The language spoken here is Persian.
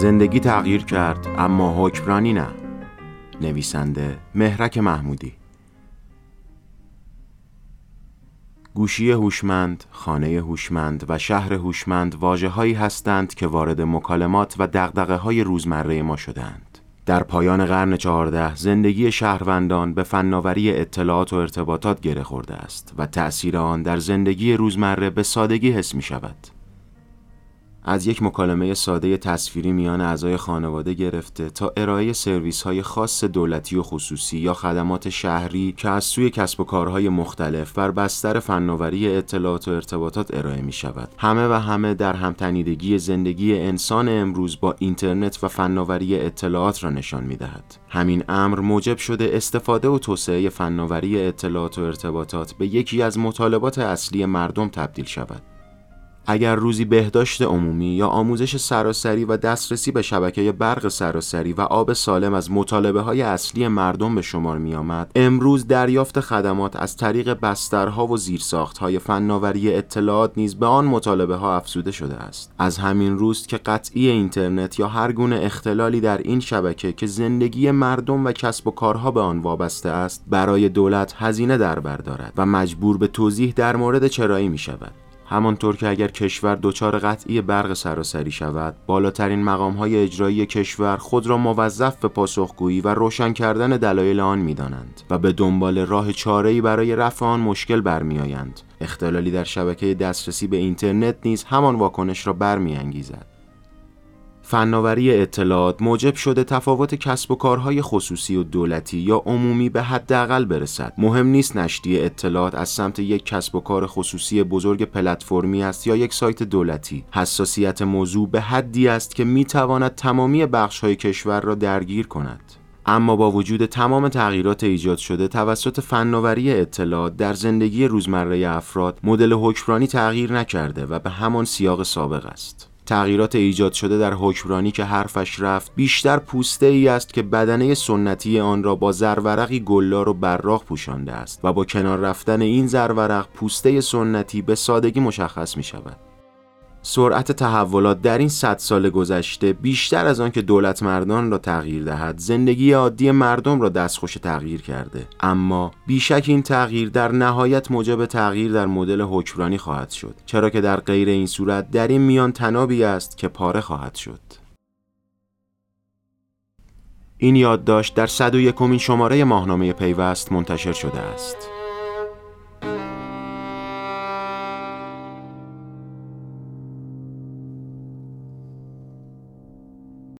زندگی تغییر کرد اما حکمرانی نه نویسنده مهرک محمودی گوشی هوشمند، خانه هوشمند و شهر هوشمند واژه‌هایی هستند که وارد مکالمات و دغدغه‌های روزمره ما شدند. در پایان قرن چهارده زندگی شهروندان به فناوری اطلاعات و ارتباطات گره خورده است و تأثیر آن در زندگی روزمره به سادگی حس می شود. از یک مکالمه ساده تصویری میان اعضای خانواده گرفته تا ارائه سرویس های خاص دولتی و خصوصی یا خدمات شهری که از سوی کسب و کارهای مختلف بر بستر فناوری اطلاعات و ارتباطات ارائه می شود همه و همه در همتنیدگی زندگی انسان امروز با اینترنت و فناوری اطلاعات را نشان می دهد همین امر موجب شده استفاده و توسعه فناوری اطلاعات و ارتباطات به یکی از مطالبات اصلی مردم تبدیل شود. اگر روزی بهداشت عمومی یا آموزش سراسری و دسترسی به شبکه برق سراسری و آب سالم از مطالبه های اصلی مردم به شمار می آمد امروز دریافت خدمات از طریق بسترها و زیرساخت های فناوری اطلاعات نیز به آن مطالبه ها افزوده شده است. از همین روست که قطعی اینترنت یا هر گونه اختلالی در این شبکه که زندگی مردم و کسب و کارها به آن وابسته است برای دولت هزینه در بر دارد و مجبور به توضیح در مورد چرایی می شود همانطور که اگر کشور دچار قطعی برق سراسری شود بالاترین مقام های اجرایی کشور خود را موظف به پاسخگویی و روشن کردن دلایل آن می‌دانند و به دنبال راه چاره‌ای برای رفع آن مشکل برمیآیند. اختلالی در شبکه دسترسی به اینترنت نیز همان واکنش را برمیانگیزد. فناوری اطلاعات موجب شده تفاوت کسب و کارهای خصوصی و دولتی یا عمومی به حداقل برسد. مهم نیست نشتی اطلاعات از سمت یک کسب و کار خصوصی بزرگ پلتفرمی است یا یک سایت دولتی. حساسیت موضوع به حدی است که می تواند تمامی بخش های کشور را درگیر کند. اما با وجود تمام تغییرات ایجاد شده توسط فناوری اطلاعات در زندگی روزمره افراد مدل حکمرانی تغییر نکرده و به همان سیاق سابق است. تغییرات ایجاد شده در حکمرانی که حرفش رفت بیشتر پوسته ای است که بدنه سنتی آن را با زرورقی گلار و براق پوشانده است و با کنار رفتن این زرورق پوسته سنتی به سادگی مشخص می شود سرعت تحولات در این صد سال گذشته بیشتر از آن که دولت مردان را تغییر دهد زندگی عادی مردم را دستخوش تغییر کرده. اما بیشک این تغییر در نهایت موجب تغییر در مدل حکمرانی خواهد شد چرا که در غیر این صورت در این میان تنابی است که پاره خواهد شد. این یادداشت در 101 شماره ماهنامه پیوست منتشر شده است.